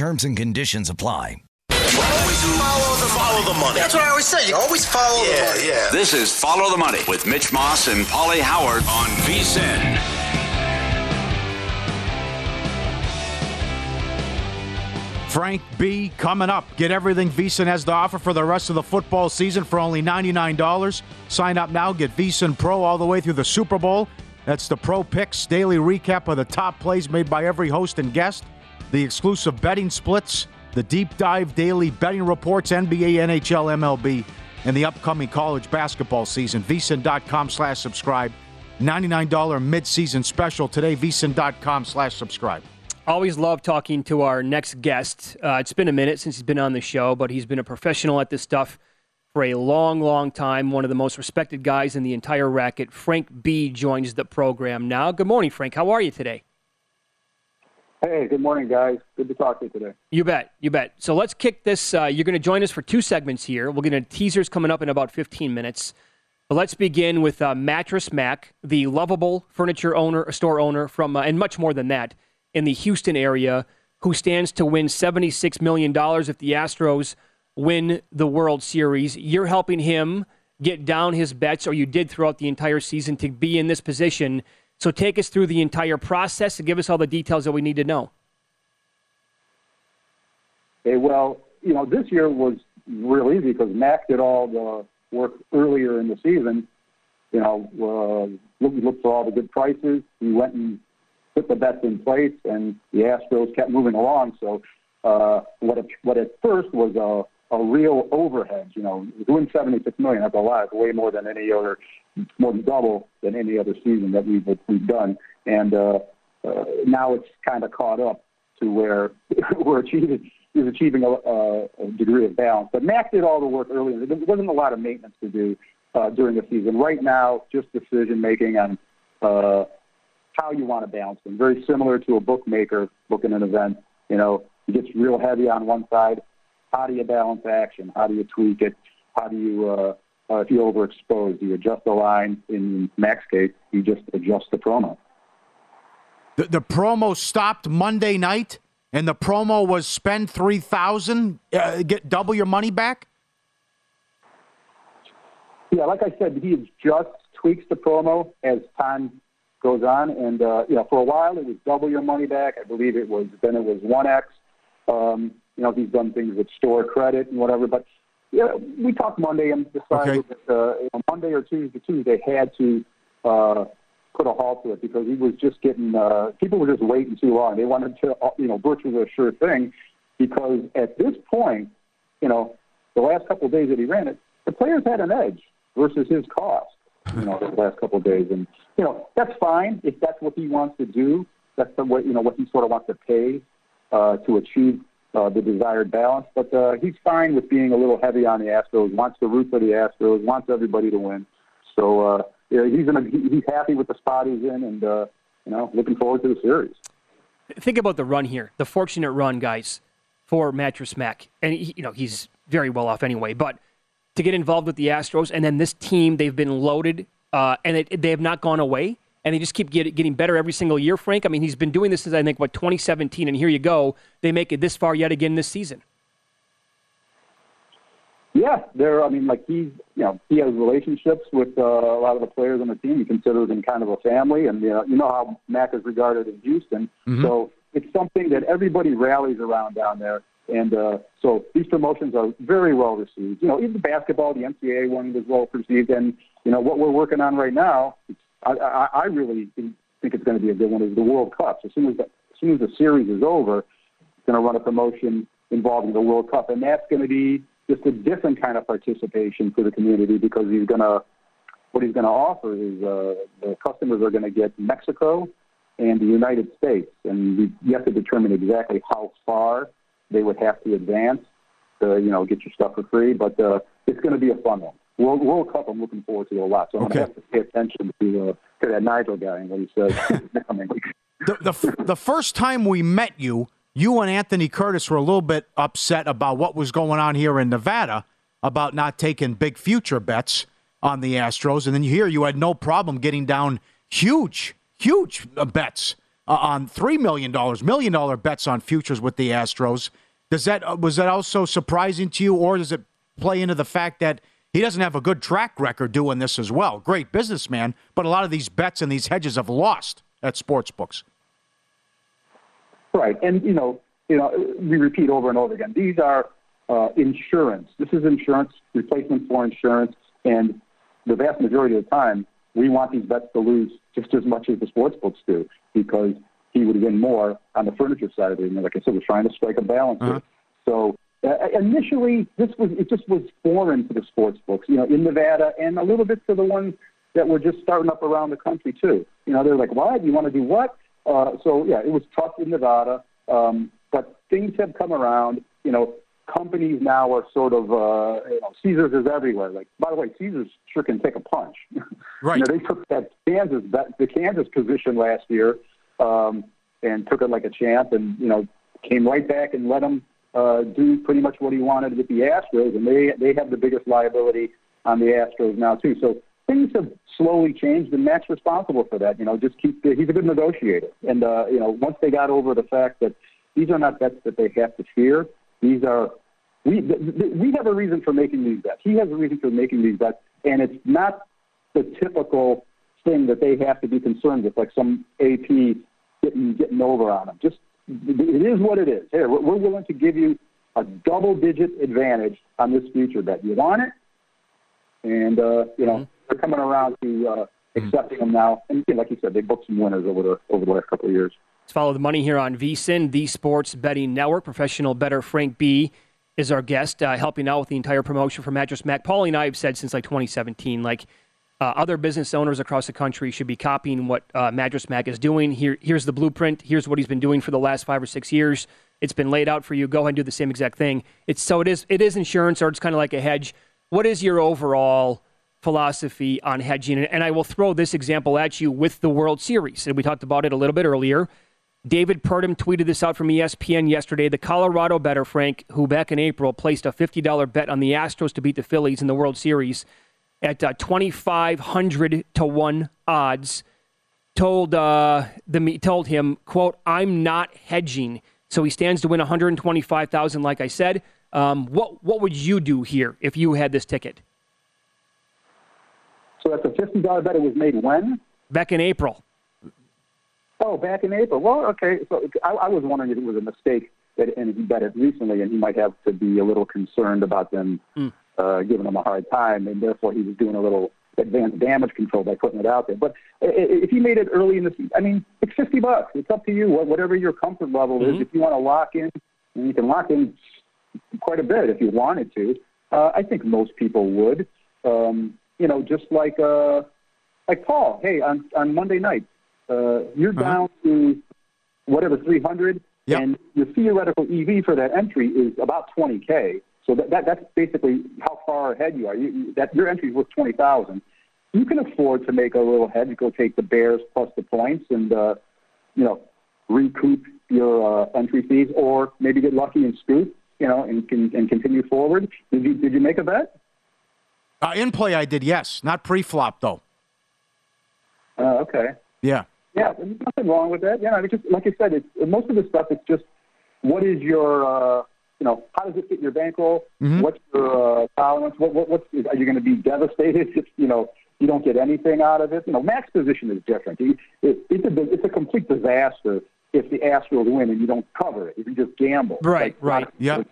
Terms and conditions apply. Always follow the, follow the money. That's what I always say. You always follow Yeah, the money. yeah. This is Follow the Money with Mitch Moss and Pauly Howard on VSIN. Frank B coming up. Get everything VSiN has to offer for the rest of the football season for only $99. Sign up now, get VSiN Pro all the way through the Super Bowl. That's the Pro Picks daily recap of the top plays made by every host and guest, the exclusive betting splits, the deep dive daily betting reports, NBA, NHL, MLB, and the upcoming college basketball season. VSiN.com slash subscribe. $99 mid-season special today, VSiN.com slash subscribe. Always love talking to our next guest. Uh, it's been a minute since he's been on the show, but he's been a professional at this stuff for a long, long time. One of the most respected guys in the entire racket. Frank B joins the program now. Good morning, Frank. How are you today? Hey, good morning, guys. Good to talk to you today. You bet. You bet. So let's kick this. Uh, you're going to join us for two segments here. We're going to teasers coming up in about 15 minutes. But let's begin with uh, Mattress Mac, the lovable furniture owner, a store owner from, uh, and much more than that, in the Houston area, who stands to win $76 million if the Astros win the World Series. You're helping him get down his bets, or you did throughout the entire season, to be in this position. So take us through the entire process and give us all the details that we need to know. Hey, well, you know, this year was real easy because Mac did all the work earlier in the season. You know, uh, looked, looked for all the good prices. He went and put the bets in place, and the Astros kept moving along. So, uh, what at, what at first was a, a real overhead, you know, doing 76 million, that's a lot. Way more than any other, more than double than any other season that we've, we've done. And, uh, uh, now it's kind of caught up to where we're achieving, is achieving a, a, degree of balance. But Mac did all the work earlier. There wasn't a lot of maintenance to do, uh, during the season. Right now, just decision making on, uh, how you want to balance them. Very similar to a bookmaker booking an event. You know, it gets real heavy on one side. How do you balance action? How do you tweak it? How do you, uh, uh, if you overexpose, you adjust the line. In Mac's case, you just adjust the promo. The, the promo stopped Monday night. and the promo was spend three thousand, uh, get double your money back. Yeah, like I said, he just tweaks the promo as time goes on, and uh, you know, for a while it was double your money back. I believe it was then it was one X. Um, you know, he's done things with store credit and whatever, but yeah, we talked Monday and decided okay. that uh, you know, Monday or Tuesday, Tuesday had to uh, put a halt to it because he was just getting uh, people were just waiting too long. They wanted to, uh, you know, Birch was a sure thing because at this point, you know, the last couple of days that he ran it, the players had an edge versus his cost. You know, the last couple of days, and you know that's fine if that's what he wants to do. That's the what you know what he sort of wants to pay uh, to achieve uh, the desired balance. But uh, he's fine with being a little heavy on the Astros. Wants the root for the Astros. Wants everybody to win. So uh, yeah, he's in a, he's happy with the spot he's in, and uh, you know, looking forward to the series. Think about the run here, the fortunate run, guys, for Mattress Mac, and he, you know he's very well off anyway. But to get involved with the Astros, and then this team, they've been loaded, uh, and it, they have not gone away and they just keep get, getting better every single year, Frank. I mean, he's been doing this since I think what 2017, and here you go. They make it this far yet again this season. Yeah, they're. I mean, like he's, you know, he has relationships with uh, a lot of the players on the team. He considers them kind of a family, and you know, you know how Mac is regarded in Houston. Mm-hmm. So it's something that everybody rallies around down there. And uh, so these promotions are very well received. You know, even basketball, the NCAA one was well received, and you know what we're working on right now. I, I, I really think it's going to be a good one. Is the World Cup. As soon as the, as soon as the series is over, it's going to run a promotion involving the World Cup, and that's going to be just a different kind of participation for the community because he's going to what he's going to offer is uh, the customers are going to get Mexico and the United States, and you have to determine exactly how far they would have to advance to you know get your stuff for free. But uh, it's going to be a fun one. World, World Cup, I'm looking forward to a lot. So I'm okay. going to have to pay attention to, uh, to that Nigel guy and what he says the, the, the first time we met you, you and Anthony Curtis were a little bit upset about what was going on here in Nevada about not taking big future bets on the Astros. And then here you had no problem getting down huge, huge uh, bets uh, on $3 million, million dollar bets on futures with the Astros. Does that, uh, was that also surprising to you, or does it play into the fact that he doesn't have a good track record doing this as well. Great businessman, but a lot of these bets and these hedges have lost at sports books. Right, and you know, you know, we repeat over and over again. These are uh, insurance. This is insurance replacement for insurance, and the vast majority of the time, we want these bets to lose just as much as the sports books do because he would win more on the furniture side of it. And like I said, we're trying to strike a balance. Uh-huh. So uh, initially, this was it just was foreign to the sports books, you know, in Nevada, and a little bit to the ones that were just starting up around the country too. You know, they're like, "What? You want to do what?" Uh, so yeah, it was tough in Nevada, um, but things have come around. You know, companies now are sort of uh, you know, Caesars is everywhere. Like, by the way, Caesars sure can take a punch. Right. you know, they took that Kansas that the Kansas position last year um, and took it like a champ, and you know, came right back and let them uh, do pretty much what he wanted with the Astros, and they they have the biggest liability on the Astros now too. So things have slowly changed, and Mac's responsible for that. You know, just keep he's a good negotiator, and uh, you know once they got over the fact that these are not bets that they have to fear, these are we we have a reason for making these bets. He has a reason for making these bets, and it's not the typical thing that they have to be concerned with, like some AP getting getting over on them. Just it is what it is. Here, we're willing to give you a double-digit advantage on this future bet. You want it, and uh, you know mm-hmm. they're coming around to uh, mm-hmm. accepting them now. And like you said, they booked some winners over the over the last couple of years. Let's follow the money here on VSIN, the Sports Betting Network. Professional better Frank B is our guest, uh, helping out with the entire promotion for Mattress Mac. Pauly and I have said since like 2017, like uh, other business owners across the country should be copying what uh, Mattress Mac is doing. Here, here's the blueprint. Here's what he's been doing for the last five or six years. It's been laid out for you. Go ahead and do the same exact thing. It's so it is. It is insurance, or it's kind of like a hedge. What is your overall philosophy on hedging? And I will throw this example at you with the World Series. And we talked about it a little bit earlier. David Purdum tweeted this out from ESPN yesterday. The Colorado better, Frank, who back in April placed a $50 bet on the Astros to beat the Phillies in the World Series at uh, 2,500 to 1 odds, told, uh, the, told him, quote, I'm not hedging. So he stands to win 125,000, like I said. Um, what what would you do here if you had this ticket? So that's a fifty dollar bet. It was made when? Back in April. Oh, back in April. Well, okay. So I, I was wondering if it was a mistake that and he bet it recently, and he might have to be a little concerned about them mm. Uh, giving him a hard time, and therefore he was doing a little advanced damage control by putting it out there. But if he made it early in the season, I mean, it's fifty bucks. It's up to you. Whatever your comfort level mm-hmm. is. If you want to lock in, and you can lock in quite a bit if you wanted to. Uh, I think most people would. Um, you know, just like uh, like Paul. Hey, on on Monday night, uh, you're uh-huh. down to whatever 300, yep. and your theoretical EV for that entry is about 20k. So that, that that's basically how far ahead you are. You, that your entry is worth 20,000. You can afford to make a little head. hedge, go take the Bears plus the points, and uh, you know recoup your uh, entry fees, or maybe get lucky and scoop, you know, and can and continue forward. Did you did you make a bet? Uh, in play, I did. Yes, not pre-flop though. Uh, okay. Yeah. Yeah, there's nothing wrong with that. Yeah, I mean, just like I said, it's, most of the stuff it's just what is your, uh, you know, how does it fit your bankroll? Mm-hmm. What's your uh, tolerance? What, what, what's are you going to be devastated if you know you don't get anything out of it? You know, Mac's position is different. It, it, it's a it's a complete disaster if the Astros win and you don't cover it. If you just gamble, right, like, right, yeah.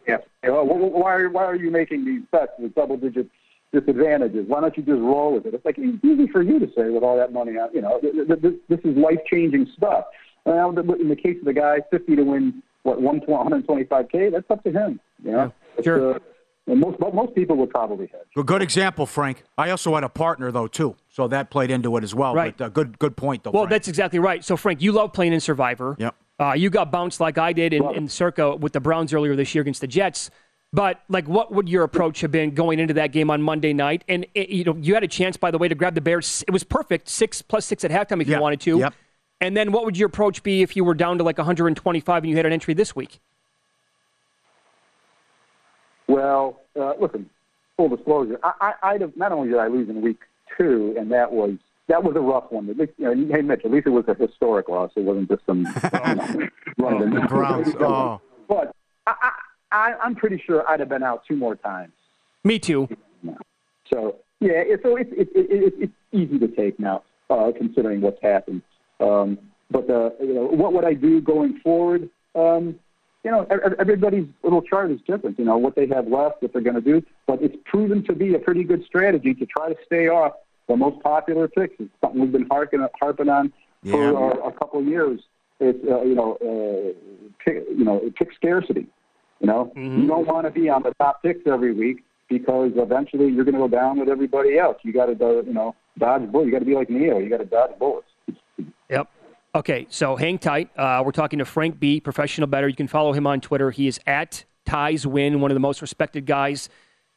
Oh, why why are you making these bets with double digit disadvantages. Why don't you just roll with it? It's like it's easy for you to say with all that money on. You know, this, this is life changing stuff. Well, in the case of the guy, 50 to win what 125k, that's up to him. You know, yeah, sure. Uh, most most people would probably hedge. Well, good example, Frank. I also had a partner though too, so that played into it as well. Right. But, uh, good good point though. Well, Frank. that's exactly right. So Frank, you love playing in Survivor. Yep. Uh, you got bounced like I did in, in Circa with the Browns earlier this year against the Jets. But like, what would your approach have been going into that game on Monday night? And it, you know, you had a chance, by the way, to grab the Bears. It was perfect, six plus six at halftime if you wanted to. Yep. And then, what would your approach be if you were down to like 125 and you had an entry this week? Well, uh, listen, full disclosure, I, I, I'd have not only did I lose in week two, and that was that was a rough one. At least, you know, hey Mitch, at least it was a historic loss. It wasn't just some you know, the Browns. Oh. But I, I, I'm pretty sure I'd have been out two more times. Me too. So yeah, so it's it, it, it, it's easy to take now, uh, considering what's happened. Um, but uh, you know, what would I do going forward? Um, you know, everybody's little chart is different. You know what they have left, what they're going to do, but it's proven to be a pretty good strategy to try to stay off the most popular picks. It's something we've been harping harping on yeah. for uh, a couple of years. It's uh, you know, uh, pick, you know, pick scarcity. You know, mm-hmm. you don't want to be on the top picks every week because eventually you're going to go down with everybody else. You got to, you know, dodge bullets. You got to be like Neo. You got to dodge bullets. Okay, so hang tight. Uh, we're talking to Frank B, professional bettor. You can follow him on Twitter. He is at Ties Win, one of the most respected guys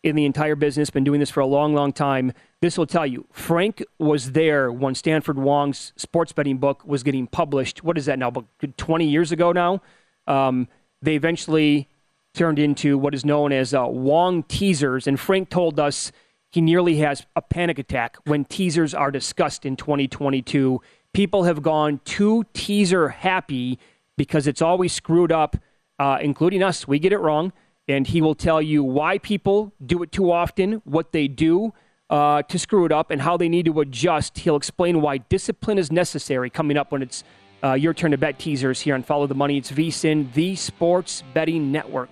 in the entire business. Been doing this for a long, long time. This will tell you. Frank was there when Stanford Wong's sports betting book was getting published. What is that now? About 20 years ago now. Um, they eventually turned into what is known as uh, Wong teasers. And Frank told us he nearly has a panic attack when teasers are discussed in 2022. People have gone too teaser happy because it's always screwed up, uh, including us. We get it wrong. And he will tell you why people do it too often, what they do uh, to screw it up, and how they need to adjust. He'll explain why discipline is necessary coming up when it's uh, your turn to bet teasers here on Follow the Money. It's VSIN, the Sports Betting Network.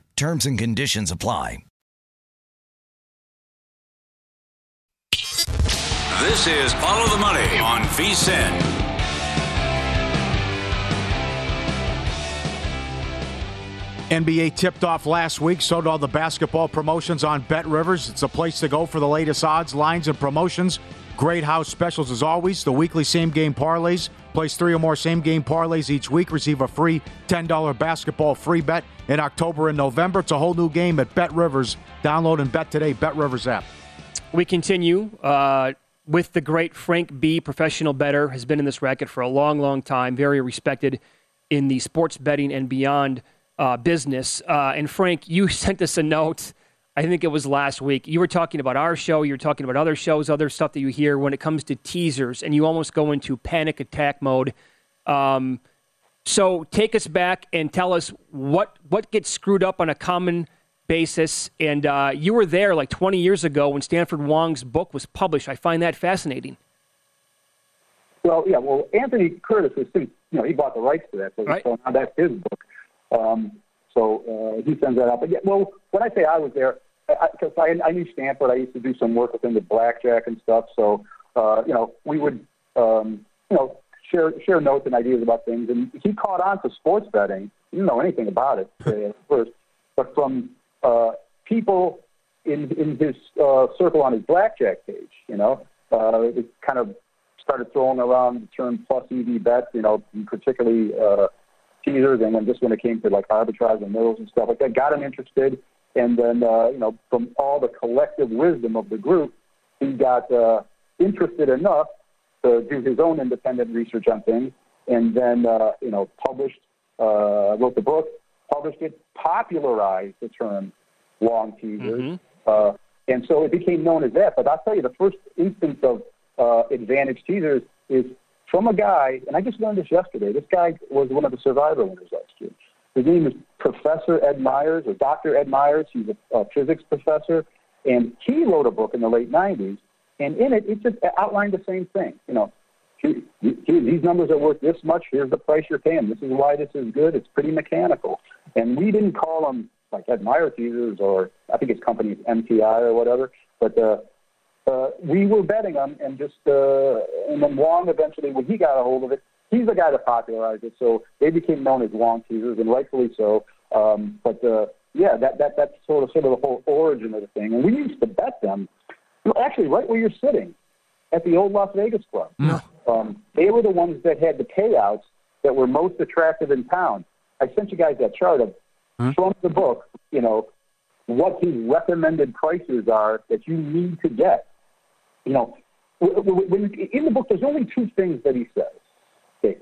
Terms and conditions apply. This is Follow the Money on VSIN. NBA tipped off last week, so did all the basketball promotions on Bet Rivers. It's a place to go for the latest odds, lines, and promotions. Great house specials as always. The weekly same game parlays. Place three or more same game parlays each week. Receive a free $10 basketball free bet in October and November. It's a whole new game at Bet Rivers. Download and bet today. Bet Rivers app. We continue uh, with the great Frank B. Professional better has been in this racket for a long, long time. Very respected in the sports betting and beyond uh, business. Uh, and Frank, you sent us a note. I think it was last week. You were talking about our show. You were talking about other shows, other stuff that you hear when it comes to teasers, and you almost go into panic attack mode. Um, so take us back and tell us what what gets screwed up on a common basis. And uh, you were there like 20 years ago when Stanford Wong's book was published. I find that fascinating. Well, yeah. Well, Anthony Curtis was, you know, he bought the rights to that, so, Right. so now that's his book. Um, so uh, he sends that out. But yeah, well, when I say I was there, because I, I, I knew Stanford, I used to do some work with him with blackjack and stuff. So uh, you know, we would um, you know share share notes and ideas about things. And he caught on to sports betting. He didn't know anything about it uh, at first, but from uh, people in in his uh, circle on his blackjack page, you know, uh, it kind of started throwing around the term plus EV bets, you know, particularly uh, teasers, and then just when it came to like arbitrage and middles and stuff like that, got him interested. And then, uh, you know, from all the collective wisdom of the group, he got uh, interested enough to do his own independent research on things, and then, uh, you know, published, uh, wrote the book, published it, popularized the term Wong teasers. Uh, and so it became known as that. But I'll tell you, the first instance of uh, advantage teasers is from a guy, and I just learned this yesterday. This guy was one of the survivor winners last year. His name is Professor Ed Myers, or Dr. Ed Myers. He's a, a physics professor, and he wrote a book in the late 90s, and in it, it just outlined the same thing. You know, these numbers are worth this much. Here's the price you're paying. This is why this is good. It's pretty mechanical. And we didn't call them like Ed Meyer teasers or I think his company is MTI or whatever. But uh, uh, we were betting on and just uh, and then Wong eventually when he got a hold of it, he's the guy that popularized it. So they became known as Wong teasers and rightfully so. Um, but uh, yeah, that that that's sort of sort of the whole origin of the thing. And we used to bet them. Actually, right where you're sitting at the old Las Vegas club. Um, they were the ones that had the payouts that were most attractive in town. I sent you guys that chart of from the book, you know, what his recommended prices are that you need to get. You know, when, in the book, there's only two things that he says. Okay.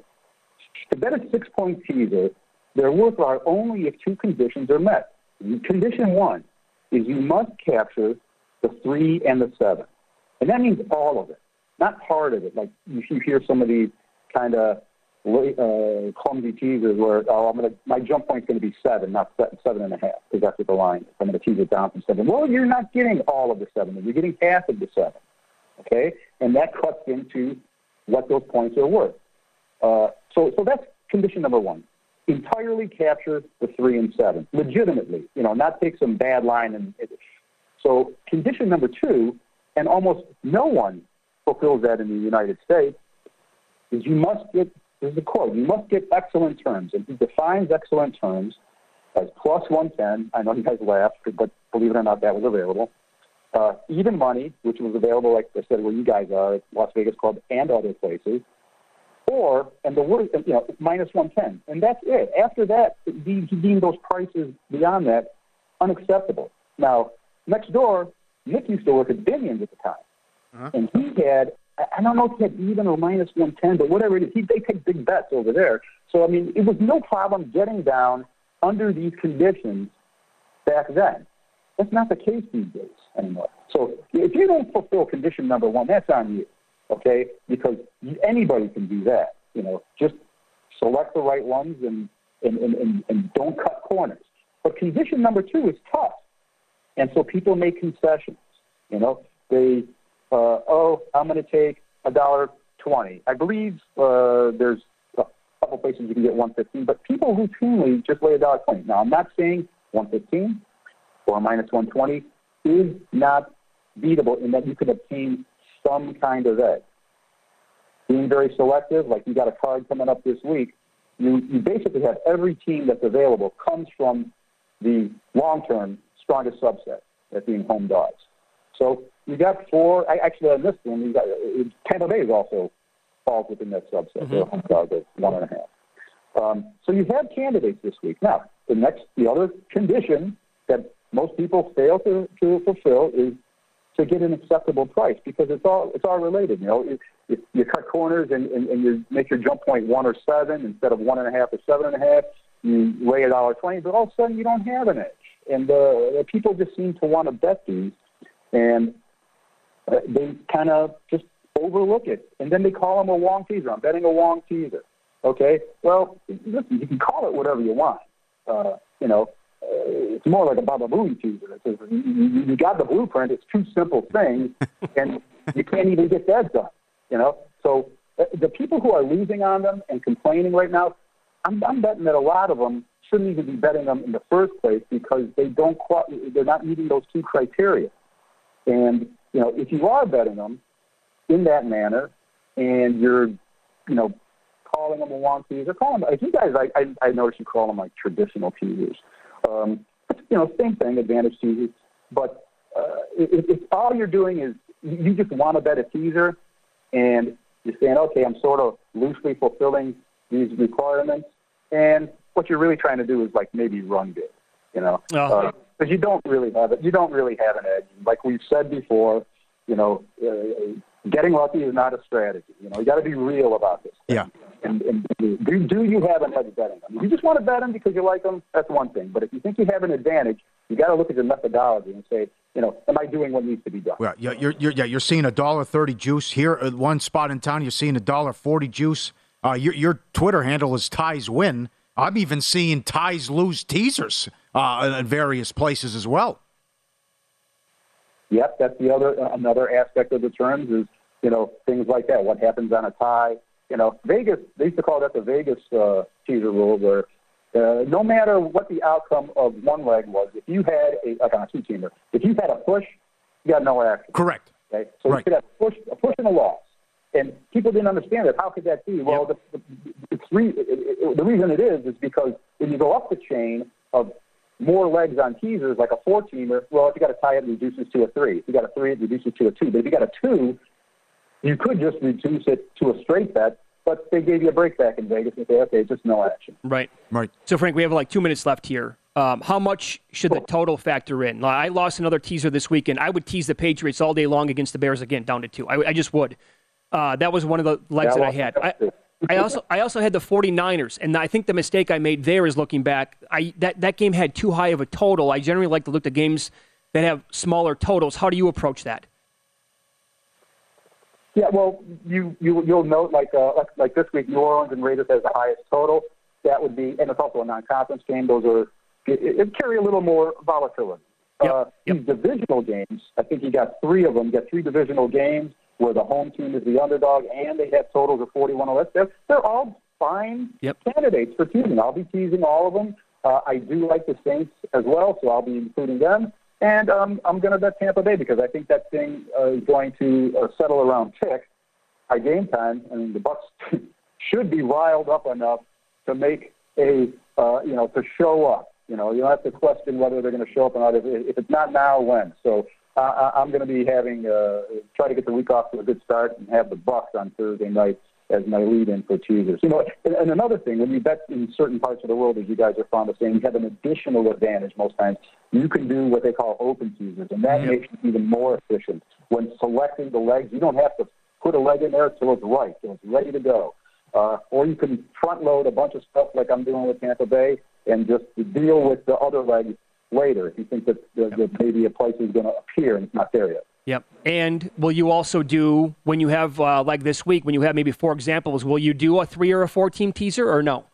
To bet a six point teaser, they're worthwhile only if two conditions are met. Condition one is you must capture the three and the seven. And that means all of it, not part of it. Like you, hear some of these kind of uh, clumsy teasers where, oh, I'm gonna, my jump point's going to be seven, not seven and a half, because that's what the line is. I'm going to tease it down from seven. Well, you're not getting all of the seven. You're getting half of the seven. Okay? And that cuts into what those points are worth. Uh, so, so that's condition number one. Entirely capture the three and seven, legitimately. You know, not take some bad line. And so, condition number two, and almost no one fulfills that in the United States, is you must get. This is a quote. You must get excellent terms, and he defines excellent terms as plus 110. I know you guys laughed, but believe it or not, that was available. Uh, even money, which was available, like I said, where you guys are, Las Vegas Club and other places, or and the word, you know, minus 110, and that's it. After that, he, he deemed those prices beyond that unacceptable. Now, next door, Nick used to work at Binion's at the time, uh-huh. and he had I don't know if he had even or minus 110, but whatever it is, he, they take big bets over there. So I mean, it was no problem getting down under these conditions back then. That's not the case these days anymore. So if you don't fulfill condition number one, that's on you, okay? Because anybody can do that. You know, just select the right ones and and, and, and, and don't cut corners. But condition number two is tough, and so people make concessions. You know, they uh, oh, I'm going to take a dollar twenty. I believe uh, there's a couple places you can get one fifteen, but people routinely just lay a dollar twenty. Now, I'm not saying one fifteen or minus 120 is not beatable in that you can obtain some kind of edge. Being very selective, like you got a card coming up this week, you, you basically have every team that's available comes from the long-term strongest subset, that being home dogs. So you got four. I, actually, on this one, you got Tampa Bay is also falls within that subset. Mm-hmm. They're home dogs at one and a half. Um, so you have candidates this week. Now, the next, the other condition most people fail to, to fulfill is to get an acceptable price because it's all it's all related. You know, if, if you cut corners and, and, and you make your jump point one or seven instead of one and a half or seven and a half, you lay a dollar twenty, but all of a sudden you don't have an edge, and uh, people just seem to want to bet these, and uh, they kind of just overlook it, and then they call them a Wong teaser. I'm betting a Wong teaser. Okay, well, listen, you can call it whatever you want. Uh, you know, it's more like a Baba Booey teaser. It says you, you got the blueprint. It's two simple things, and you can't even get that done. You know, so uh, the people who are losing on them and complaining right now, I'm, I'm betting that a lot of them shouldn't even be betting them in the first place because they don't they're not meeting those two criteria. And you know, if you are betting them in that manner, and you're, you know, calling them a Wong teaser, call them. Like you guys, I, I I noticed you call them like traditional teasers. Um, you know, same thing, advantage teasers. But uh, if, if all you're doing is you just want to bet a teaser, and you're saying, okay, I'm sort of loosely fulfilling these requirements, and what you're really trying to do is like maybe run good, you know, because uh, uh you don't really have it. You don't really have an edge. Like we've said before, you know, uh, getting lucky is not a strategy. You know, you got to be real about this. Thing. Yeah. And, and do, do you have an edge betting them? If you just want to bet them because you like them, that's one thing. But if you think you have an advantage, you got to look at your methodology and say, you know, am I doing what needs to be done? Well, yeah, you're, you're, yeah, you're seeing a dollar thirty juice here at one spot in town. You're seeing a dollar forty juice. Uh, your, your Twitter handle is Ties Win. I'm even seeing Ties lose teasers uh, at various places as well. Yep, that's the other another aspect of the terms is you know things like that. What happens on a tie? You know, Vegas. They used to call that the Vegas uh, teaser rule, where uh, no matter what the outcome of one leg was, if you had a like on a two teamer, if you had a push, you got no action. Correct. Okay, so right. you could have a push, a push and a loss, and people didn't understand that. How could that be? Well, yep. the, the, re- it, it, the reason it is is because when you go up the chain of more legs on teasers, like a four teamer, well, if you got a tie, it reduces to a three. If you got a three, it reduces to a two. But if you got a two, you could just reduce it to a straight bet, but they gave you a break back in Vegas and say, okay, just no action. Right. Right. So, Frank, we have like two minutes left here. Um, how much should the total factor in? I lost another teaser this weekend. I would tease the Patriots all day long against the Bears again, down to two. I, I just would. Uh, that was one of the legs Yeah, that I had. I, I also I also had the 49ers, and I think the mistake I made there is looking back. I that, that game had too high of a total. I generally like to look at games that have smaller totals. How do you approach that? Yeah, well, you you you'll note like uh, like, like this week, New Orleans and Raiders has the highest total. That would be, and it's also a non-conference game. Those are it, it carry a little more volatility. Uh, These divisional games, I think you got three of them. You got three divisional games where the home team is the underdog, and they have totals of 41 or less. They're, they're all fine candidates for teasing. I'll be teasing all of them. Uh, I do like the Saints as well, so I'll be including them. And um, I'm going to bet Tampa Bay because I think that thing uh, is going to uh, settle around pick by game time. I mean, the Bucs should be riled up enough to make a uh, you know to show up. You know, you don't have to question whether they're going to show up or not. If, if it's not now, when? So uh, I'm going to be having uh, try to get the week off to a good start and have the Bucs on Thursday night as my lead-in for teasers. You know, and, and another thing, when you bet in certain parts of the world, as you guys are fond of saying, you have an additional advantage most times. You can do what they call open teasers, and that makes it even more efficient. When selecting the legs, you don't have to put a leg in there till it's right, till it's ready to go. Uh, or you can front load a bunch of stuff like I'm doing with Tampa Bay and just deal with the other legs later if you think that, that, that maybe a place is going to appear and it's not there yet. Yep. And will you also do when you have uh, like this week when you have maybe four examples? Will you do a three or a four team teaser or no?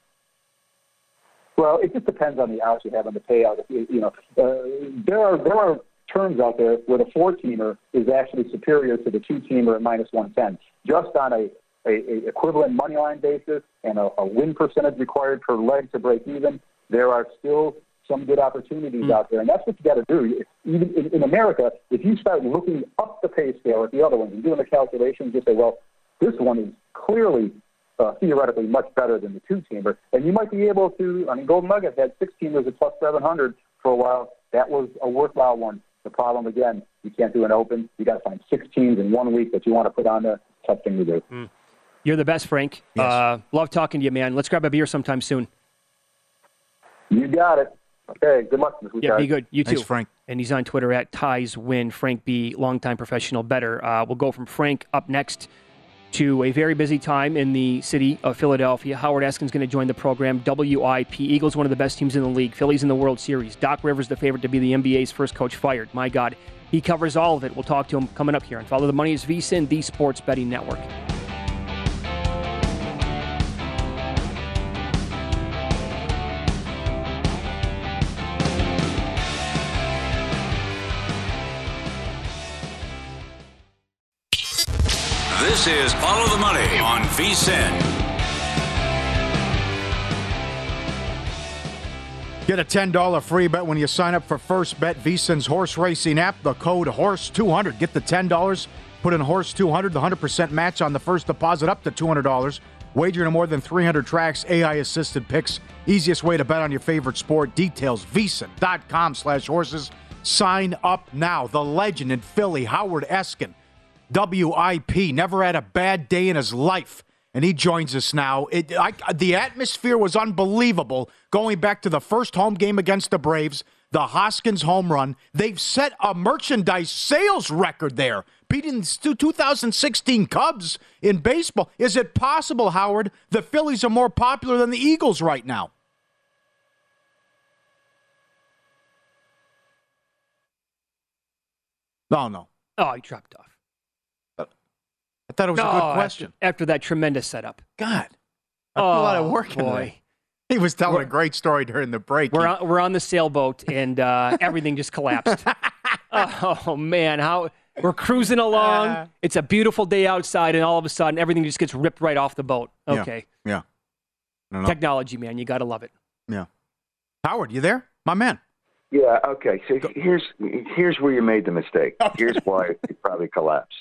Well, it just depends on the odds you have on the payout. You you know, uh, there are there are terms out there where the four teamer is actually superior to the two teamer at minus one ten, just on a, a, a equivalent money line basis and a, a win percentage required per leg to break even. There are still some good opportunities out there, and that's what you got to do. Even in, in America, if you start looking up the pay scale at the other ones and doing the calculations, you say, well, this one is clearly uh, theoretically much better than the two teamer. And you might be able to, I mean, Golden Nugget had six teamers at plus 700 for a while. That was a worthwhile one. The problem, again, you can't do an open. You got to find six teams in one week that you want to put on there. Tough thing to do. You're the best, Frank. Uh, love talking to you, man. Let's grab a beer sometime soon. You got it. Okay, good luck this week. Yeah, guys. be good. You Thanks, too. Frank. And he's on Twitter at Ties Win. Frank B, longtime professional better. Uh, we'll go from Frank up next to a very busy time in the city of Philadelphia. Howard Eskin's going to join the program. WIP Eagles, one of the best teams in the league. Phillies in the World Series. Doc Rivers, the favorite to be the NBA's first coach fired. My God, he covers all of it. We'll talk to him coming up here. And follow the money is VSIN, the Sports Betting Network. Get a $10 free bet when you sign up for First Bet VSIN's horse racing app. The code HORSE200. Get the $10. Put in HORSE200, the 100% match on the first deposit up to $200. Wager to more than 300 tracks, AI assisted picks. Easiest way to bet on your favorite sport. Details VSIN.com slash horses. Sign up now. The legend in Philly, Howard Eskin. WIP, never had a bad day in his life. And he joins us now. It, I, the atmosphere was unbelievable going back to the first home game against the Braves, the Hoskins home run. They've set a merchandise sales record there, beating the 2016 Cubs in baseball. Is it possible, Howard, the Phillies are more popular than the Eagles right now? No, no. Oh, he dropped off. I thought it was a good question. After, that tremendous setup. God. I put a lot of Oh, work in boy. there. He was telling We're- a great story during the break. We're on, we're on the sailboat and uh, everything just collapsed. oh man, how we're cruising along. it's a beautiful day outside, and all of a sudden, everything just gets ripped right off the boat. Okay, Yeah. I technology, man, you gotta love it. Yeah. Howard, you there? My man. Yeah. Okay. So here's here's where you made the mistake. Here's why it probably collapsed.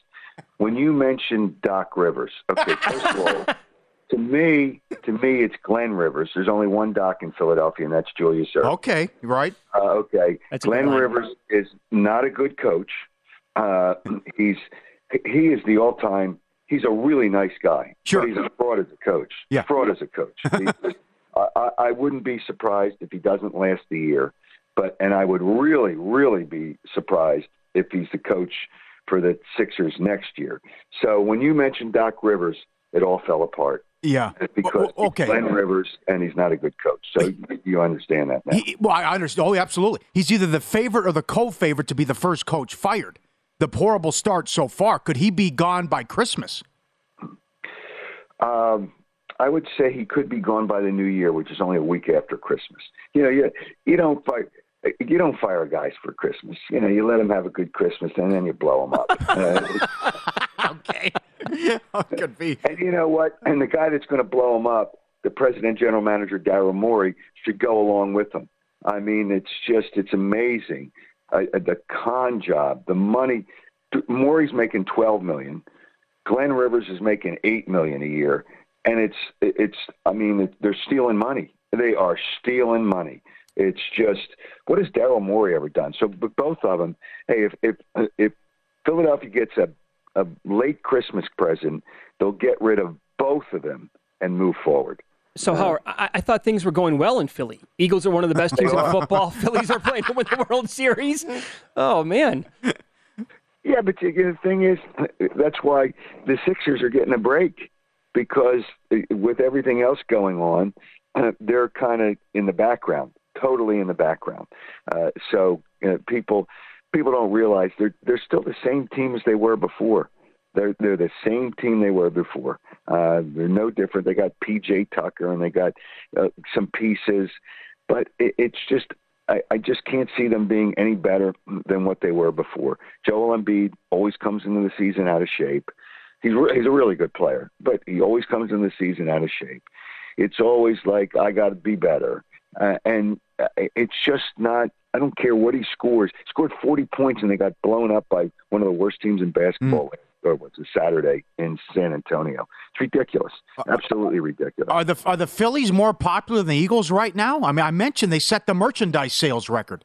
When you mentioned Doc Rivers, okay. First of all, to me, to me, it's Glenn Rivers. There's only one Doc in Philadelphia, and that's Julius Erving. Okay, right. Uh, okay. That's Glenn. Rivers is not a good coach. Uh, he's he is the all-time he's a really nice guy. Sure. But he's a fraud as a coach. Yeah. Fraud as a coach. He- I, I, I wouldn't be surprised if he doesn't last the year, but and I would really, really be surprised if he's the coach for the Sixers next year. So when you mentioned Doc Rivers, it all fell apart. Yeah. Because O- okay. he's Glenn Rivers and he's not a good coach. So you understand that now. He, well, I understand. Oh, absolutely. He's either the favorite or the co-favorite to be the first coach fired. The horrible start so far. Could he be gone by Christmas? Um, I would say he could be gone by the new year, which is only a week after Christmas. You know, you you don't fire you don't fire guys for Christmas. You know, you let them have a good Christmas and then you blow them up. Uh, okay, could be. And you know what? And the guy that's going to blow them up, the president general manager Daryl Morey, should go along with them. I mean, it's just it's amazing. Uh, uh, the con job, the money. Morey's making twelve million. Glenn Rivers is making eight million a year, and it's it's. I mean, they're stealing money. They are stealing money. It's just what has Daryl Morey ever done? So, but both of them. Hey, if if if Philadelphia gets a a late Christmas present, they'll get rid of both of them and move forward. So, Howard, I, I thought things were going well in Philly. Eagles are one of the best teams in football. Phillies are playing to win the World Series. Oh man, Yeah, but the the thing is, that's why the Sixers are getting a break because with everything else going on, uh, they're kind of in the background, totally in the background. Uh, so uh, people people don't realize they're they're still the same team as they were before. They're they're the same team they were before. Uh, they're no different. They got PJ Tucker and they got uh, some pieces, but it, it's just I, I just can't see them being any better than what they were before. Joel Embiid always comes into the season out of shape. He's re- he's a really good player, but he always comes in the season out of shape. It's always like I got to be better, uh, and uh, it's just not. I don't care what he scores. He scored 40 points and they got blown up by one of the worst teams in basketball. Or was it, Saturday in San Antonio? It's ridiculous, absolutely ridiculous. Are the are the Phillies more popular than the Eagles right now? I mean, I mentioned they set the merchandise sales record.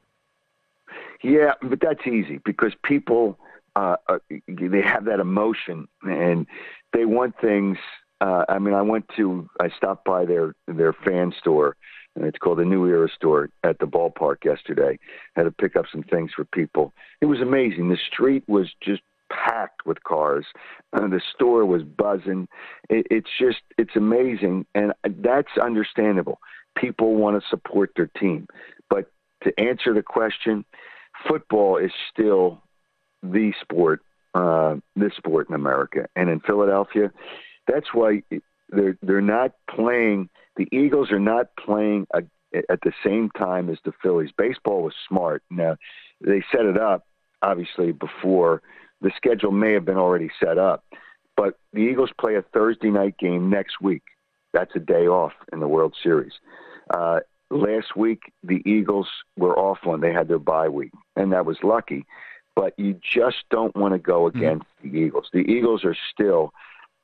Yeah, but that's easy because people uh, uh, they have that emotion and they want things. Uh, I mean, I went to I stopped by their their fan store. And it's called the New Era store at the ballpark yesterday. Had to pick up some things for people. It was amazing. The street was just packed with cars. Uh, the store was buzzing. It, it's just it's amazing, and that's understandable. People want to support their team, but to answer the question, football is still the sport, uh, this sport in America, and in Philadelphia, that's why they're they're not playing. The Eagles are not playing a, at the same time as the Phillies. Baseball was smart. Now they set it up obviously before the schedule may have been already set up, but the Eagles play a Thursday night game next week. That's a day off in the World Series. Uh, last week, the Eagles were off one. They had their bye week, and that was lucky. But you just don't want to go against the Eagles. The Eagles are still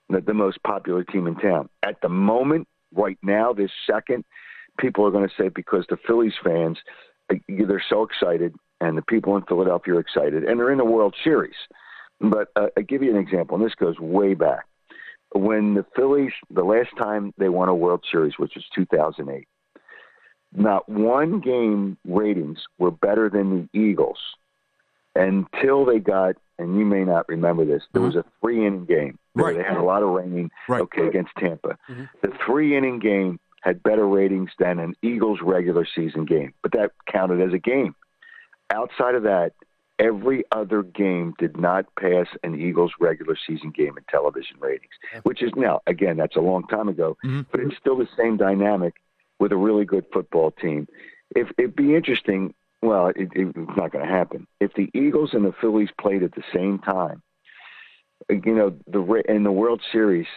the, the most popular team in town. At the moment, right now, this second, people are going to say because the Phillies fans, uh, they're so excited, and the people in Philadelphia are excited, and they're in the World Series. But uh, I'll give you an example, and this goes way back. When the Phillies, the last time they won a World Series, which was 2008, not one game ratings were better than the Eagles until they got, and you may not remember this, there was a three inning game Right. they had a lot of rain, Right. okay, against Tampa. Mm-hmm. The three inning game had better ratings than an Eagles regular season game, but that counted as a game. Outside of that, every other game did not pass an Eagles regular season game in television ratings, which is now, again, that's a long time ago, mm-hmm. but it's still the same dynamic with a really good football team. If it'd be interesting, well, it, it, it's not going to happen. If the Eagles and the Phillies played at the same time, you know, the in the World Series,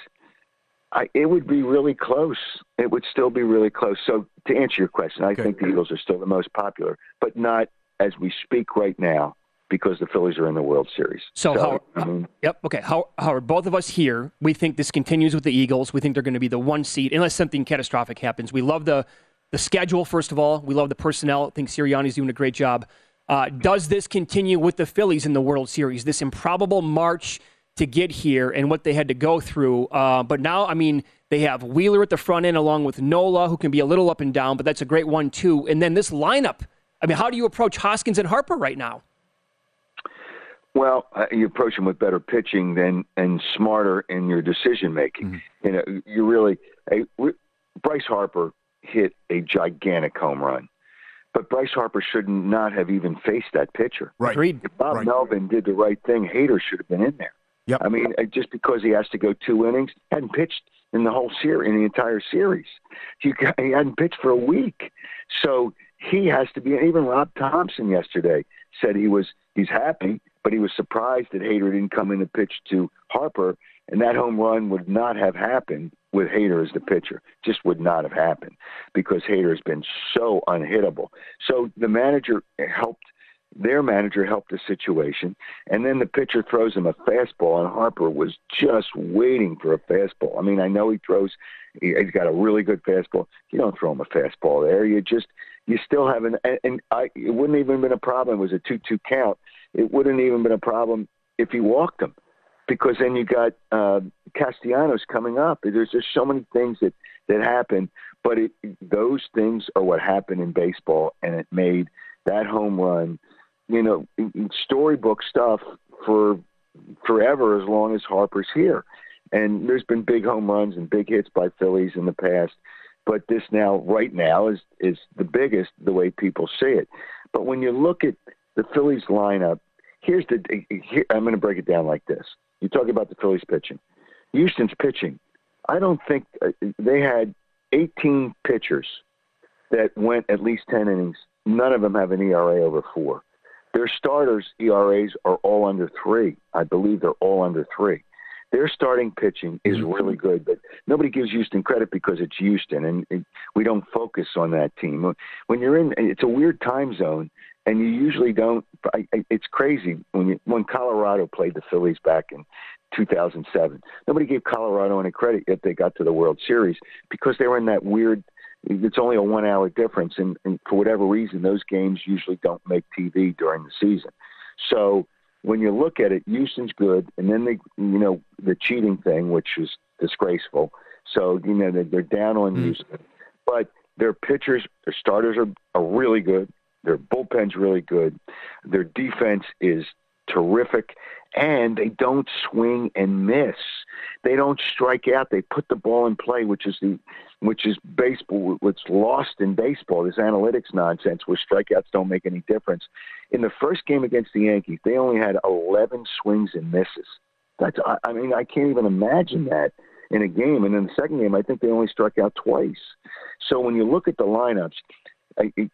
I, it would be really close. It would still be really close. So to answer your question, I think the Eagles are still the most popular, but not as we speak right now because the Phillies are in the World Series. So, Howard, I mean, yep, okay. How, Howard, both of us here, we think this continues with the Eagles. We think they're going to be the one seed unless something catastrophic happens. We love the the schedule, first of all. We love the personnel. I think Sirianni's doing a great job. Uh, does this continue with the Phillies in the World Series? This improbable March to get here and what they had to go through. Uh, but now, I mean, they have Wheeler at the front end along with Nola, who can be a little up and down, but that's a great one too. And then this lineup. I mean, how do you approach Hoskins and Harper right now? Well, uh, you approach them with better pitching than and smarter in your decision making. Mm-hmm. You know, you really. Bryce Harper hit a gigantic home run, but Bryce Harper should not have even faced that pitcher. Right. If Bob right. Melvin did the right thing, Hader should have been in there. Yep. I mean, uh, just because he has to go two innings, hadn't pitched in the whole series, in the entire series. He, he hadn't pitched for a week, so he has to be. Even Rob Thomson yesterday said he was he's happy, but he was surprised that Hader didn't come in to pitch to Harper, and that home run would not have happened with Hader as the pitcher. Just would not have happened because Hader has been so unhittable. So the manager helped their manager helped the situation, and then the pitcher throws him a fastball, and Harper was just waiting for a fastball. I mean, I know he throws, he's got a really good fastball. You don't throw him a fastball there. You just, you still have an, and I, it wouldn't even have been a problem. It was a two-two count. It wouldn't even been a problem if he walked him, because then you got uh, Castellanos coming up. There's just so many things that that happen, but it, those things are what happened in baseball, and it made that home run you know, storybook stuff for forever as long as Harper's here. And there's been big home runs and big hits by Phillies in the past, but this now, right now, is is the biggest the way people see it. But when you look at the Phillies lineup, here's the. Here, I'm going to break it down like this. You talk about the Phillies pitching, Houston's pitching. I don't think uh, they had 18 pitchers that went at least 10 innings. None of them have an ERA over four. Their starters ERAs are all under three. I believe they're all under three. Their starting pitching is mm-hmm. really good, but nobody gives Houston credit because it's Houston, and we don't focus on that team. When you're in, it's a weird time zone, and you usually don't. It's crazy when you, when Colorado played the Phillies back in 2007. Nobody gave Colorado any credit yet they got to the World Series because they were in that weird it's only a one hour difference, and, and for whatever reason, those games usually don't make TV during the season. So when you look at it, Houston's good, and then they, you know, the cheating thing, which is disgraceful. So you know they're down on mm. Houston, but their pitchers, their starters are are really good. Their bullpen's really good. Their defense is terrific, and they don't swing and miss. They don't strike out. They put the ball in play, which is the which is baseball. What's lost in baseball, this analytics nonsense, where strikeouts don't make any difference. In the first game against the Yankees, they only had 11 swings and misses. That's I mean I can't even imagine that in a game. And in the second game, I think they only struck out twice. So when you look at the lineups,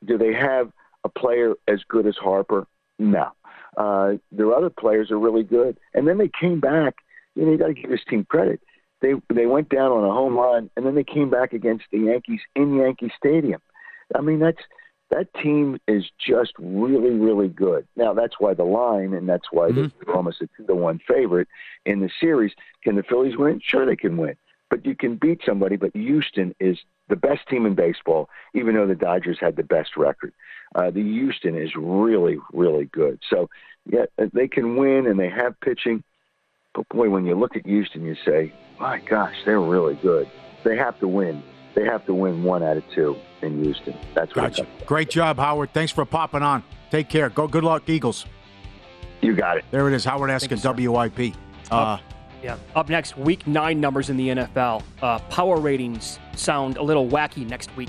do they have a player as good as Harper? No. Uh, their other players are really good. And then they came back. You know, you got to give this team credit. They they went down on a home run, and then they came back against the Yankees in Yankee Stadium. I mean, that's that team is just really, really good. Now that's why the line, and that's why mm-hmm. they're almost a two to one favorite in the series. Can the Phillies win? Sure, they can win. But you can beat somebody. But Houston is the best team in baseball, even though the Dodgers had the best record. Uh, the Houston is really, really good. So, yeah, they can win and they have pitching. But boy, when you look at Houston, you say, my gosh, they're really good. They have to win. They have to win one out of two in Houston. That's what gotcha. Great job, Howard. Thanks for popping on. Take care. Go. Good luck, Eagles. You got it. There it is. Howard Eskin, WIP. Uh, yeah. Up next, week nine numbers in the NFL. Uh, power ratings sound a little wacky next week.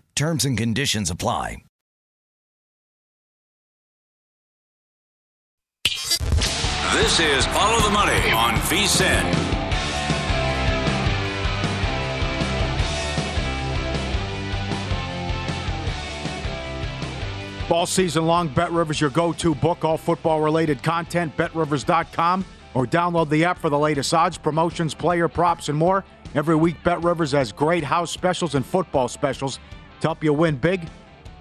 Terms and conditions apply. This is Follow the Money on VSIN. All season long, BetRivers, your go to book, all football related content, betrivers.com, or download the app for the latest odds, promotions, player props, and more. Every week, BetRivers has great house specials and football specials to help you win big.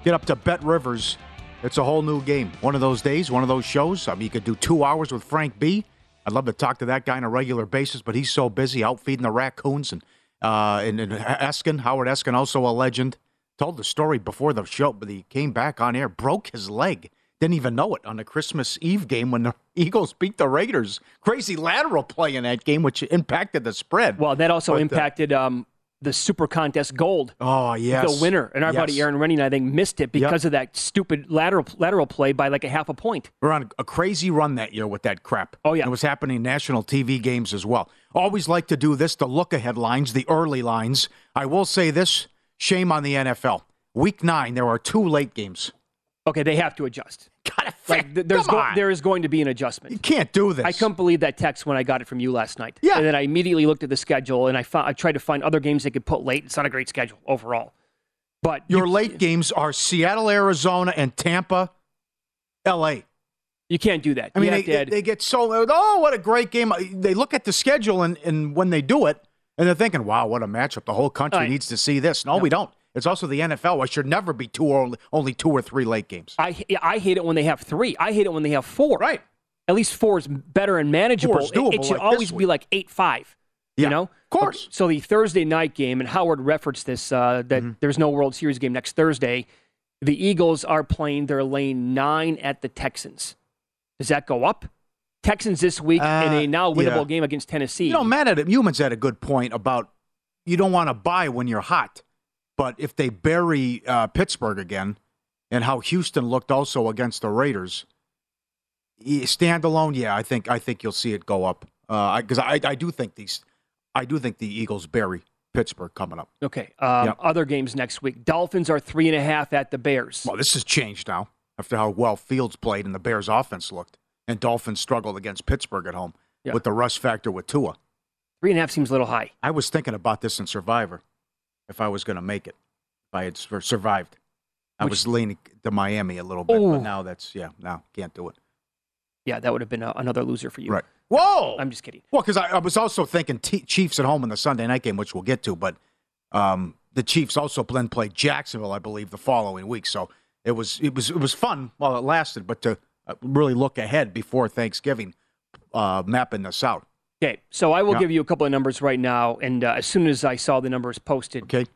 Get up to BetRivers. It's a whole new game. One of those days, one of those shows. I mean, you could do two hours with Frank B. I'd love to talk to that guy on a regular basis, but he's so busy out feeding the raccoons and uh, and, and Eskin, Howard Eskin, also a legend. Told the story before the show, but he came back on air, broke his leg. Didn't even know it on the Christmas Eve game when the Eagles beat the Raiders. Crazy lateral play in that game, which impacted the spread. Well, that also But, uh, impacted um, the Super Contest Gold. Oh yes, The winner. And our buddy Aaron Rennie, I think, missed it because of that stupid lateral lateral play by like a half a point. We're on a crazy run that year with that crap. Oh yeah, it was happening in national TV games as well. Always like to do this, the look ahead lines, the early lines. I will say this: shame on the NFL. Week nine, there are two late games. Okay, they have to adjust. Gotta like, th- there's Come go- on. there is going to be an adjustment. You can't do this. I couldn't believe that text when I got it from you last night. Yeah. And then I immediately looked at the schedule and I found I tried to find other games they could put late. It's not a great schedule overall. But Your late games are Seattle, Arizona, and Tampa, L.A. You can't do that. I mean, they, they, they get so oh, what a great game. They look at the schedule and, and when they do it, and they're thinking, wow, what a matchup. The whole country Right. needs to see this. No, we don't. It's also the NFL. I should never be two or only two or three late games. I I hate it when they have three. I hate it when they have four. Right. At least four is better and manageable. Four is It- doable it, should like always be like eight five. Yeah, You know, of course. So the Thursday night game, and Howard referenced this uh, that Mm-hmm. there's no World Series game next Thursday. The Eagles are playing their lane nine at the Texans. Does that go up? Texans this week in a Uh, now winnable yeah. game against Tennessee. You know, Matt Youmans had a good point about you don't want to buy when you're hot, but if they bury uh, Pittsburgh again, and how Houston looked also against the Raiders, standalone, yeah, I think I think you'll see it go up because I, I do think these I do think the Eagles bury Pittsburgh coming up. Okay. Um, Yep. Other games next week. Dolphins are three and a half at the Bears. Well, this has changed now after how well Fields played and the Bears' offense looked, and Dolphins struggled against Pittsburgh at home Yeah. with the rush factor with Tua. Three and a half seems a little high. I was thinking about this in Survivor, if I was going to make it, if I had sur- survived. I Which- was leaning to Miami a little bit, but now that's yeah, now can't do it. Yeah, that would have been a, another loser for you. Right. Whoa! I'm just kidding. Well, because I, I was also thinking T- Chiefs at home in the Sunday night game, which we'll get to, but um, the Chiefs also then played Jacksonville, I believe, the following week. So it was it was it was fun while it lasted, but to uh, really look ahead before Thanksgiving uh, mapping this out. Okay, so I will Yeah. give you a couple of numbers right now, and uh, as soon as I saw the numbers posted Okay.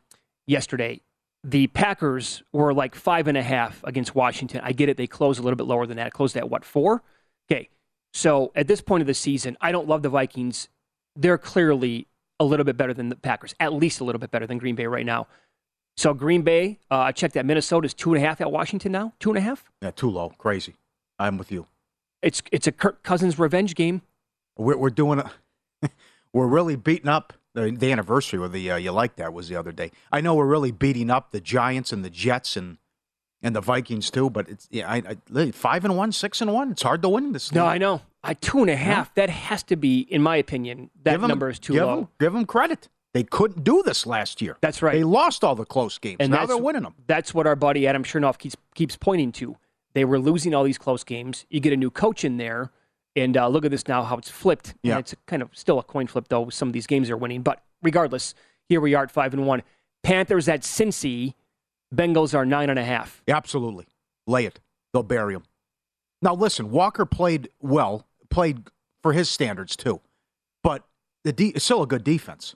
yesterday, the Packers were like five and a half against Washington. I get it; they closed a little bit lower than that. It closed at what four? Okay, so at this point of the season, I don't love the Vikings. They're clearly a little bit better than the Packers, at least a little bit better than Green Bay right now. So Green Bay, uh, I checked that Minnesota is two and a half at Washington now. Two and a half. Yeah, too low. Crazy. I'm with you. It's it's a Kirk Cousins revenge game. We're, we're doing a, we're really beating up the, the anniversary of the uh, you like that was the other day. I know we're really beating up the Giants and the Jets and and the Vikings too, but it's yeah, I, I five and one, six and one. It's hard to win this. No. I know. I two and a half. That has to be, in my opinion, that Give 'em- number is too give low. 'em- give them credit. They couldn't do this last year. That's right. They lost all the close games. And now they're winning them. That's what our buddy Adam Chernoff keeps keeps pointing to. They were losing all these close games. You get a new coach in there, and uh, look at this now how it's flipped. And Yeah. it's kind of still a coin flip though. Some of these games are winning, but regardless, here we are at five and one. Panthers at Cincy. Bengals are nine and a half. Absolutely. Lay it. They'll bury him. Now, listen, Walker played well, played for his standards too, but the de- it's still a good defense.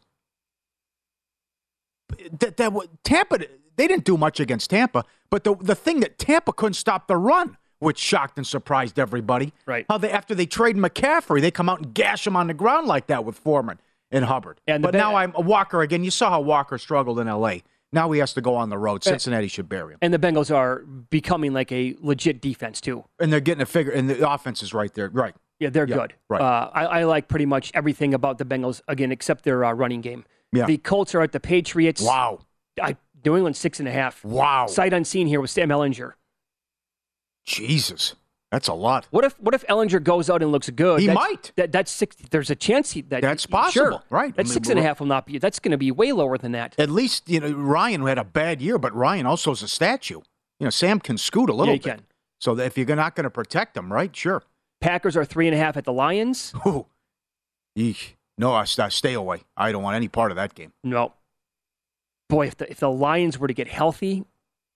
That, that Tampa, they didn't do much against Tampa, but the, the thing that Tampa couldn't stop the run, which shocked and surprised everybody. Right. How they, after they trade McCaffrey, they come out and gash him on the ground like that with Foreman and Hubbard. And but now I'm Walker again. You saw how Walker struggled in L.A. Now he has to go on the road. Cincinnati should bury him. And the Bengals are becoming like a legit defense too. and they're getting a figure, and the offense is right there. Right. Yeah, they're Yeah, good. right. Uh, I, I like pretty much everything about the Bengals again, except their uh, running game. Yeah. The Colts are at the Patriots. Wow. I, New England six and a half. Wow. Sight unseen here with Sam Ehlinger. Jesus. That's a lot. What if what if Ehlinger goes out and looks good? He That's- might. That, that's six. There's a chance he, that That's Sure. possible, right. I That mean, six and a half will not be. That's going to be way lower than that. At least, you know, Ryan had a bad year, but Ryan also is a statue. You know, Sam can scoot a little Yeah, he bit. can. So if you're not going to protect him, right? Sure. Packers are three and a half at the Lions. Ooh. Eesh. No, I, I stay away. I don't want any part of that game. No. Boy, if the if the Lions were to get healthy,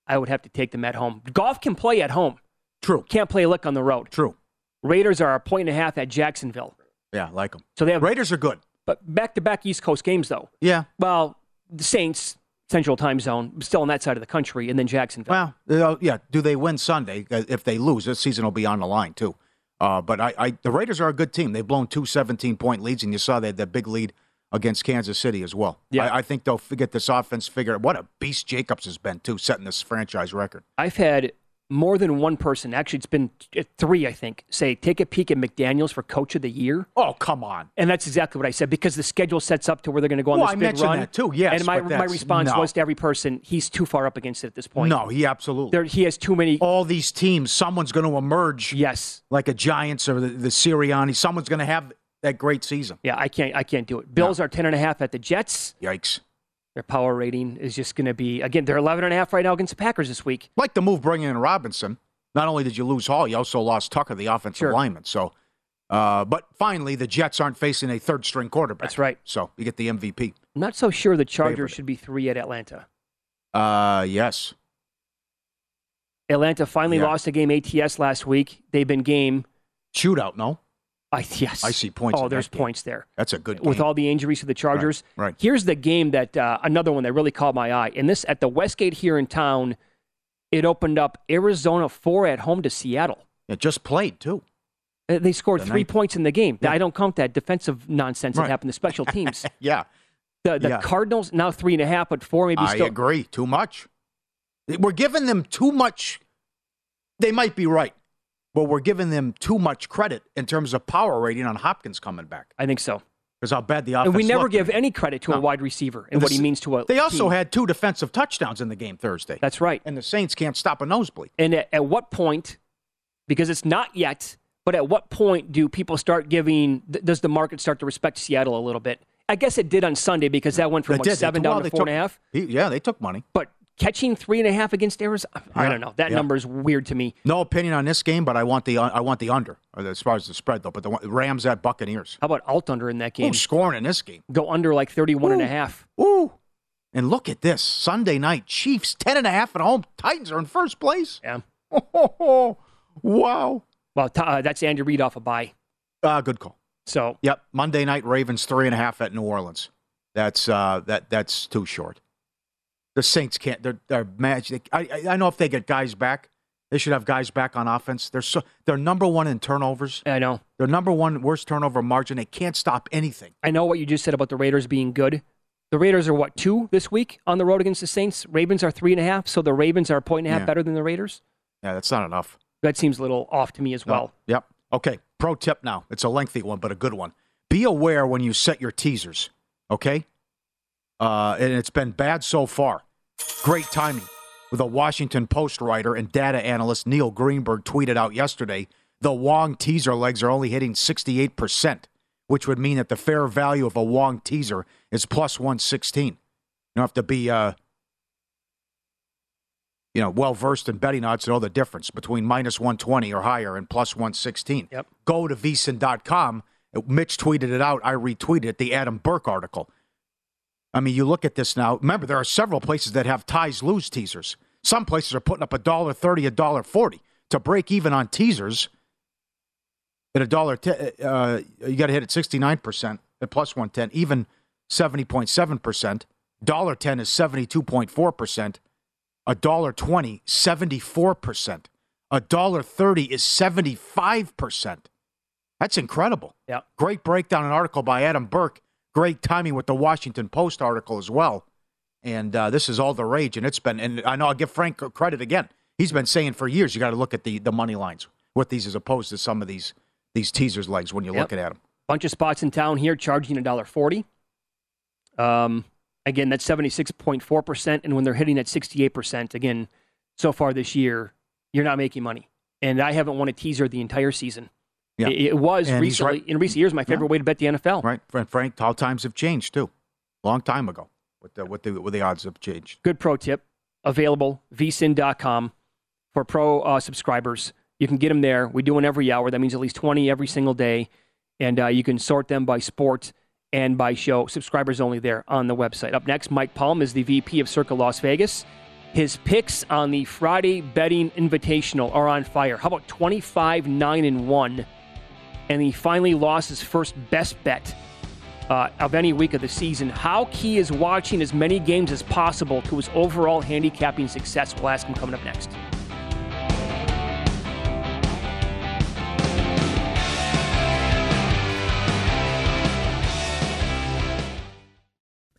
I would have to take them at home. Goff can play at home. True. Can't play a lick on the road. True. Raiders are a point and a half at Jacksonville. Yeah, I like them. So they have Raiders are good. but back to back East Coast games though. Yeah. Well, the Saints, Central Time Zone, still on that side of the country, and then Jacksonville. Well, yeah. Do they win Sunday? Uh, If they lose, this season will be on the line too. Uh, but I, I, the Raiders are a good team. They've blown two 17 point leads, and you saw they had that big lead against Kansas City as well. Yeah. I, I think they'll get this offense figured. What a beast Jacobs has been too, setting this franchise record. I've had more than one person, actually, it's been uh, three, I think, say, take a peek at McDaniels for Coach of the Year. Oh, come on. And that's exactly what I said because the schedule sets up to where they're going to go on Well, this I big run. that too, yes, and my, my response no. was to every person, he's too far up against it at this point. No, he absolutely. There, he has too many. All these teams, someone's going to emerge. Yes. Like a Giants or the, the Sirianni. Someone's going to have that great season. Yeah, I can't. I can't do it. Bills are ten and a half at the Jets. Yikes. Their power rating is just going to be again. They're eleven and a half right now against the Packers this week. Like the move bringing in Robinson. Not only did you lose Hall, you also lost Tucker, the offensive Sure. lineman. So, uh, but finally, the Jets aren't facing a third string quarterback. That's right. So you get the MVP. I'm not so sure the Chargers Favorite. should be three at Atlanta. Uh, yes. Atlanta finally Yeah. lost a game ATS last week. They've been game. Shootout, no? I yes. I see points Oh, there's that game. points there. That's a good game. with all the injuries to the Chargers. Right, right. Here's the game that uh, another one that really caught my eye. And this at the Westgate here in town, it opened up Arizona four at home to Seattle. It just played, too. Uh, They scored The three ninth- points in the game. Yeah. I don't count that defensive nonsense Right. that happened to special teams. Yeah. The, the Yeah. Cardinals now three and a half, but four maybe I still. agree. Too much. We're giving them too much. They might be right, but we're giving them too much credit in terms of power rating on Hopkins coming back. I think so. Because how bad the offense And we never looked. give any credit to a wide receiver and And what he means to a. They also team. had two defensive touchdowns in the game Thursday. That's right. And the Saints can't stop a nosebleed. And at, at what point, because it's not yet, but at what point do people start giving, th- does the market start to respect Seattle a little bit? I guess it did on Sunday because that went from what, seven took- well, down to four and a half. Yeah, they took money. But catching three and a half against Arizona, I don't know. That yeah. number is weird to me. No opinion on this game, but I want the I want the under as far as the spread though. But the Rams at Buccaneers. How about alt under in that game? Who's scoring in this game? Go under like 31 and a Ooh. half. Ooh. And look at this Sunday night Chiefs ten and a half at home. Titans are in first place. Yeah. Oh, wow. Well, uh, that's Andy Reid off a bye. Uh, good call. So, yep, Monday night Ravens three and a half at New Orleans. That's uh, that that's too short. The Saints can't. They're they're magic. I I know if they get guys back, they should have guys back on offense. They're so they're number one in turnovers. I know they're number one worst turnover margin. They can't stop anything. I know what you just said about the Raiders being good. The Raiders are what two this week on the road against the Saints. Ravens are three and a half, so the Ravens are a point and a half Yeah. better than the Raiders. Yeah, that's not enough. That seems a little off to me as well. Yep. Okay. Pro tip now. It's a lengthy one, but a good one. Be aware when you set your teasers. Okay. Uh, and it's been bad so far. Great timing. With a Washington Post writer and data analyst Neil Greenberg tweeted out yesterday, the Wong teaser legs are only hitting 68%, which would mean that the fair value of a Wong teaser is plus 116. You don't have to be uh, you know, well versed in betting odds to know the difference between minus 120 or higher and plus 116. Yep. Go to vsin.com. Mitch tweeted it out. I retweeted it, the Adam Burke article. I mean, you look at this now. Remember, there are several places that have ties lose teasers. Some places are putting up a dollar thirty, a dollar forty to break even on teasers. At a dollar, te- uh, you got to hit at sixty nine percent at plus one ten, even seventy point seven percent. Dollar ten is seventy two point four percent. A dollar twenty, 74 percent. A dollar thirty is seventy five percent. That's incredible. Yeah. Great breakdown, an article by Adam Burke. Great timing with the Washington Post article as well. And uh, this is all the rage, and it's been. And I know I'll give Frank credit again. He's been saying for years you got to look at the the money lines with these as opposed to some of these these teasers legs when you're Yep. looking at them. Bunch of spots in town here charging a dollar forty. Um, again, that's seventy six point four percent, and when they're hitting at sixty eight percent, again, so far this year, you're not making money. And I haven't won a teaser the entire season. Yeah. It, it was And recently right. in recent years my favorite way to bet the NFL. Right, Frank. Frank how times have changed too. Long time ago, what the with the with the odds have changed. Good pro tip available vsin.com for pro uh, subscribers. You can get them there. We do one every hour. That means at least 20 every single day. And uh, you can sort them by sport and by show. Subscribers only there on the website. Up next, Mike Palm is the VP of Circa Las Vegas. His picks on the Friday betting invitational are on fire. How about 25 9 and 1? And he finally lost his first best bet uh, of any week of the season. How key is watching as many games as possible to his overall handicapping success? We'll ask him coming up next.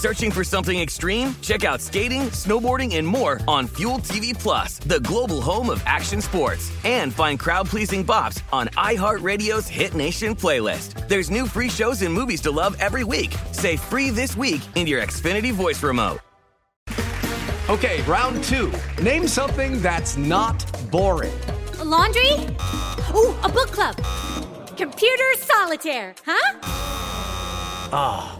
Searching for something extreme? Check out skating, snowboarding, and more on Fuel TV Plus, the global home of action sports. And find crowd-pleasing bops on iHeartRadio's Hit Nation playlist. There's new free shows and movies to love every week. Say free this week in your Xfinity voice remote. Okay, round two. Name something that's not boring. A laundry? Ooh, a book club. Computer solitaire, huh? Ah,